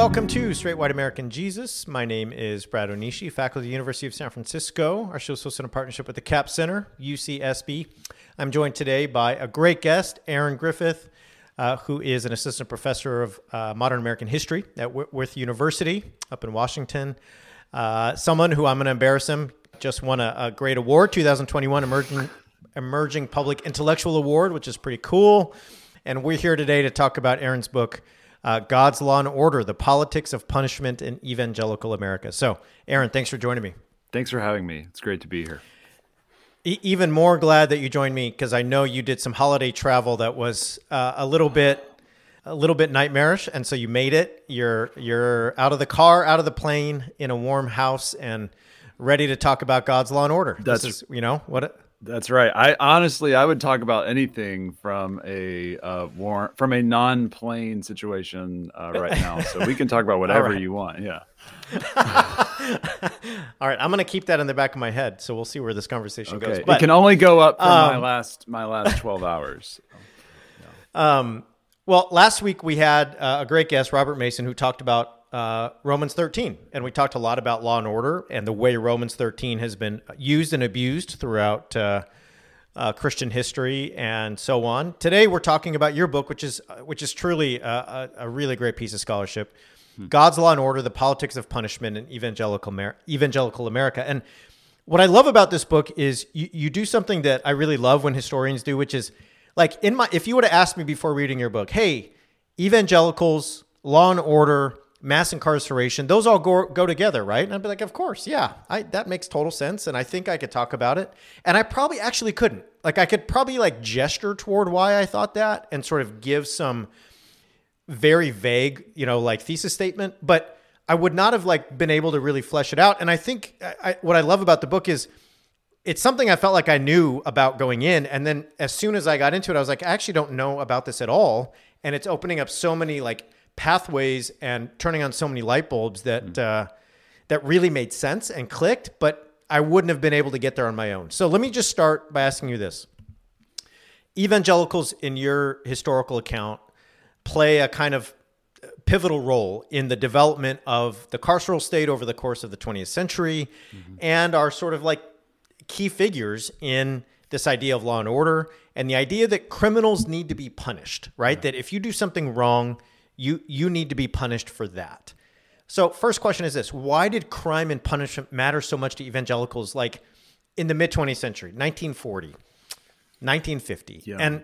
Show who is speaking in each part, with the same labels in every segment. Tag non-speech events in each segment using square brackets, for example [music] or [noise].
Speaker 1: Welcome to Straight White American Jesus. My name is Brad Onishi, faculty at the University of San Francisco. Our show is hosted in partnership with the Capps Center, UCSB. I'm joined today by a great guest, Aaron Griffith, uh, who is an assistant professor of uh, modern American history at Whitworth University up in Washington. Uh, someone who I'm going to embarrass him just won a, a great award, 2021 Emerging Emerging Public Intellectual Award, which is pretty cool. And we're here today to talk about Aaron's book uh, God's Law and Order, The Politics of Punishment in Evangelical America. So, Aaron, thanks for joining me.
Speaker 2: Thanks for having me. It's great to be here.
Speaker 1: E- even more glad that you joined me because I know you did some holiday travel that was uh, a little bit a little bit nightmarish and so you made it you're you're out of the car out of the plane in a warm house and ready to talk about god's law and order
Speaker 2: that's
Speaker 1: is, you know what
Speaker 2: that's right. I honestly, I would talk about anything from a uh, war from a non-plane situation uh, right now. So we can talk about [laughs] whatever right. you want. Yeah. [laughs]
Speaker 1: All right, I'm gonna keep that in the back of my head, so we'll see where this conversation
Speaker 2: okay.
Speaker 1: goes.
Speaker 2: But, it can only go up for um, my last my last 12 hours.
Speaker 1: Yeah. Um. Well, last week we had uh, a great guest, Robert Mason, who talked about uh, Romans 13. And we talked a lot about law and order and the way Romans 13 has been used and abused throughout uh, uh, Christian history and so on. Today we're talking about your book, which is which is truly a, a, really great piece of scholarship. Hmm. God's Law and Order: The Politics of Punishment in Evangelical Evangelical America. And what I love about this book is you, you do something that I really love when historians do, which is like in my if you would have asked me before reading your book, hey, evangelicals, law and order, mass incarceration, those all go, go together, right? And I'd be like, of course, yeah, I, that makes total sense. And I think I could talk about it. And I probably actually couldn't. Like, I could probably like gesture toward why I thought that and sort of give some very vague, you know, like thesis statement, but I would not have like been able to really flesh it out. And I think I, what I love about the book is it's something I felt like I knew about going in. And then as soon as I got into it, I was like, I actually don't know about this at all. And it's opening up so many like pathways and turning on so many light bulbs that mm. uh, that really made sense and clicked, but I wouldn't have been able to get there on my own. So let me just start by asking you this. Evangelicals in your historical account play a kind of pivotal role in the development of the carceral state over the course of the 20th century mm-hmm. and are sort of like key figures in this idea of law and order and the idea that criminals need to be punished, right? right. That if you do something wrong, you you need to be punished for that. So, first question is this: Why did crime and punishment matter so much to evangelicals? Like in the mid 20th century, 1940, 1950, yeah. and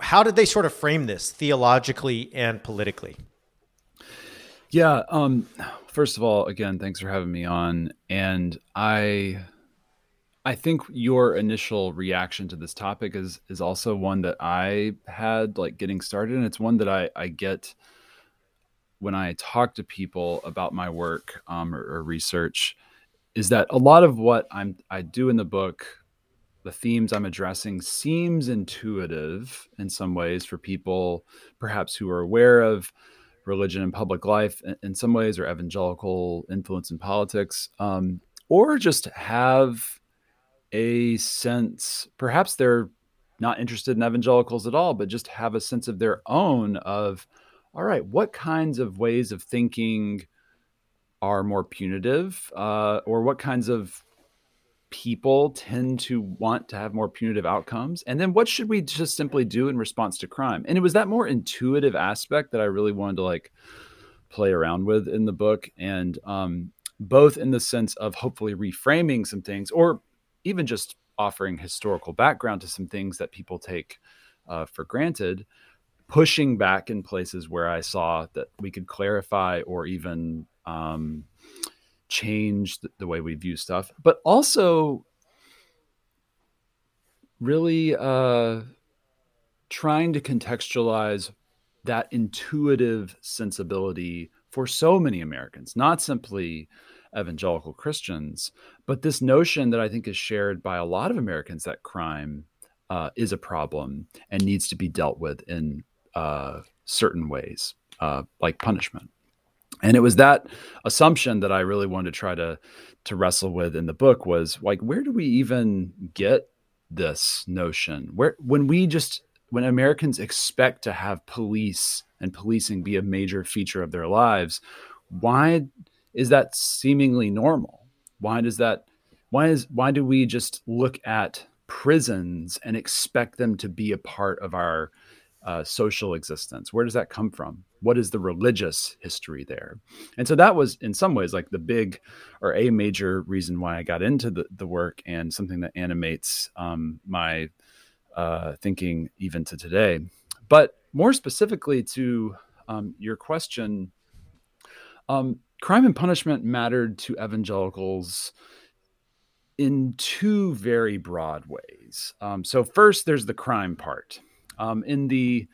Speaker 1: how did they sort of frame this theologically and politically?
Speaker 2: Yeah. Um, first of all, again, thanks for having me on. And I, I think your initial reaction to this topic is is also one that I had like getting started, and it's one that I I get when I talk to people about my work um, or, or, research is that a lot of what I'm I do in the book, the themes I'm addressing seems intuitive in some ways for people perhaps who are aware of religion and public life in, some ways or evangelical influence in politics, um, or just have a sense perhaps they're not interested in evangelicals at all, but just have a sense of their own of all right, what kinds of ways of thinking are more punitive, uh, or what kinds of people tend to want to have more punitive outcomes? And then what should we just simply do in response to crime? And it was that more intuitive aspect that I really wanted to like play around with in the book. And um, both in the sense of hopefully reframing some things or even just offering historical background to some things that people take uh, for granted pushing back in places where I saw that we could clarify or even um, change the, the, way we view stuff, but also really uh, trying to contextualize that intuitive sensibility for so many Americans, not simply evangelical Christians, but this notion that I think is shared by a lot of Americans that crime uh, is a problem and needs to be dealt with in uh, certain ways, uh, like punishment. And it was that assumption that I really wanted to try to to wrestle with in the book was like, where do we even get this notion? Where when we just when Americans expect to have police and policing be a major feature of their lives, why is that seemingly normal? Why does that why is why do we just look at prisons and expect them to be a part of our uh, social existence? Where does that come from? What is the religious history there? And so that was, in some ways, like the big or a major reason why I got into the, the work and something that animates um, my uh, thinking even to today. But more specifically to um, your question, um, crime and punishment mattered to evangelicals in two very broad ways. Um, so, first, there's the crime part. Um, in the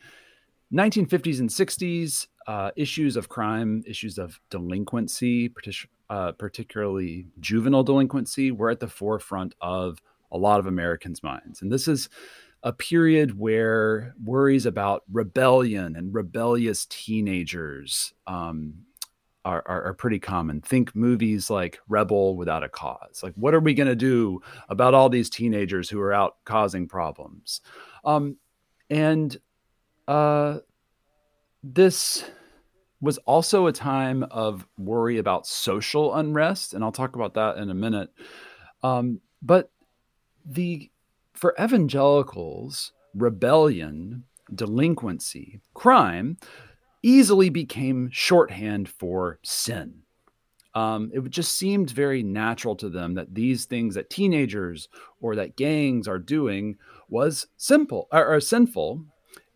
Speaker 2: 1950s and 60s, uh, issues of crime, issues of delinquency, partic- uh, particularly juvenile delinquency, were at the forefront of a lot of Americans' minds. And this is a period where worries about rebellion and rebellious teenagers um, are, are, are, pretty common. Think movies like Rebel Without a Cause. Like, what are we going to do about all these teenagers who are out causing problems? Um, and uh, this was also a time of worry about social unrest, and I'll talk about that in a minute. Um, but the for evangelicals, rebellion, delinquency, crime easily became shorthand for sin. Um, it just seemed very natural to them that these things that teenagers or that gangs are doing was simple or, or sinful.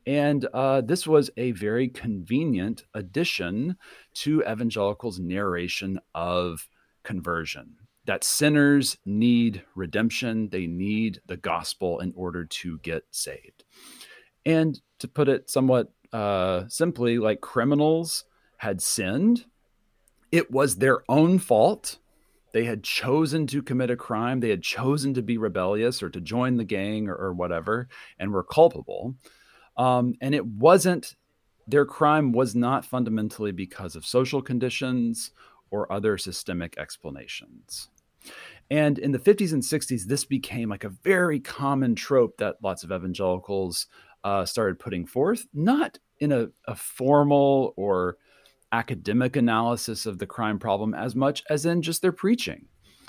Speaker 2: And uh, this was a very convenient addition to evangelicals' narration of conversion that sinners need redemption, they need the gospel in order to get saved. And to put it somewhat uh, simply, like criminals had sinned, it was their own fault. They had chosen to commit a crime, they had chosen to be rebellious or to join the gang or, or whatever, and were culpable. Um, and it wasn't their crime was not fundamentally because of social conditions or other systemic explanations. And in the 50s and 60s, this became like a very common trope that lots of evangelicals uh, started putting forth, not in a, a formal or academic analysis of the crime problem as much as in just their preaching.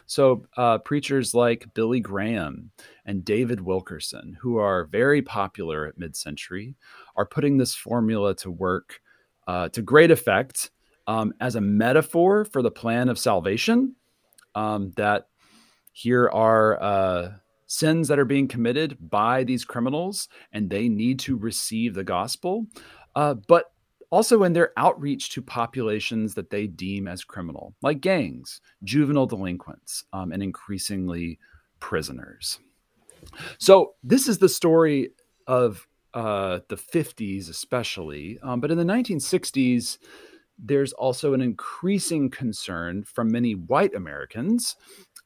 Speaker 2: So, uh, preachers like Billy Graham and David Wilkerson, who are very popular at mid century, are putting this formula to work uh, to great effect um, as a metaphor for the plan of salvation um, that here are uh, sins that are being committed by these criminals and they need to receive the gospel, uh, but also in their outreach to populations that they deem as criminal, like gangs, juvenile delinquents, um, and increasingly prisoners. So, this is the story of uh, the 50s, especially. Um, but in the 1960s, there's also an increasing concern from many white Americans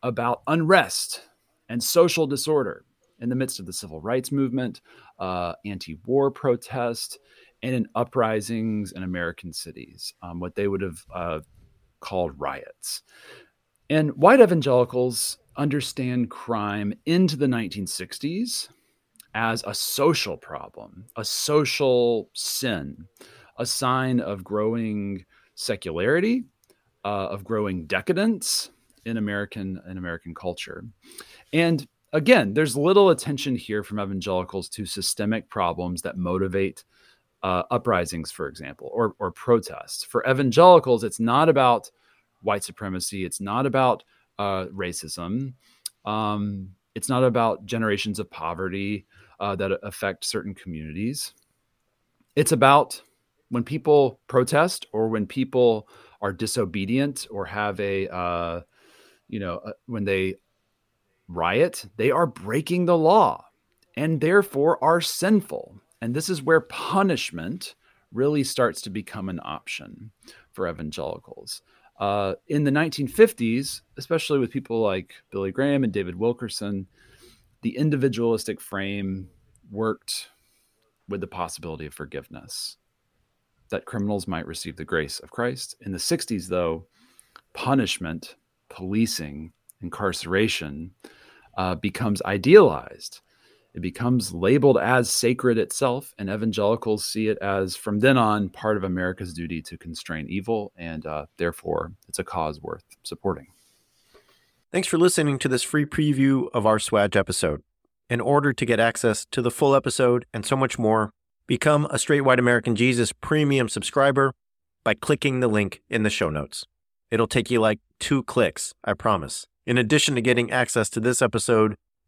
Speaker 2: about unrest and social disorder in the midst of the civil rights movement, uh, anti war protest, and in uprisings in American cities, um, what they would have uh, called riots. And white evangelicals understand crime into the 1960s as a social problem, a social sin a sign of growing secularity, uh, of growing decadence in American in American culture. And again, there's little attention here from evangelicals to systemic problems that motivate uh, uprisings, for example, or, or protests. For evangelicals, it's not about white supremacy. It's not about uh, racism. Um, it's not about generations of poverty uh, that affect certain communities. It's about when people protest or when people are disobedient or have a uh, you know uh, when they riot they are breaking the law and therefore are sinful and this is where punishment really starts to become an option for evangelicals. Uh, in the 1950s, especially with people like Billy Graham and David Wilkerson, the individualistic frame worked with the possibility of forgiveness, that criminals might receive the grace of Christ. In the 60s, though, punishment, policing, incarceration uh, becomes idealized. It becomes labeled as sacred itself, and evangelicals see it as, from then on, part of America's duty to constrain evil, and uh, therefore it's a cause worth supporting.
Speaker 1: Thanks for listening to this free preview of our Swag episode. In order to get access to the full episode and so much more, become a Straight White American Jesus premium subscriber by clicking the link in the show notes. It'll take you like two clicks, I promise. In addition to getting access to this episode,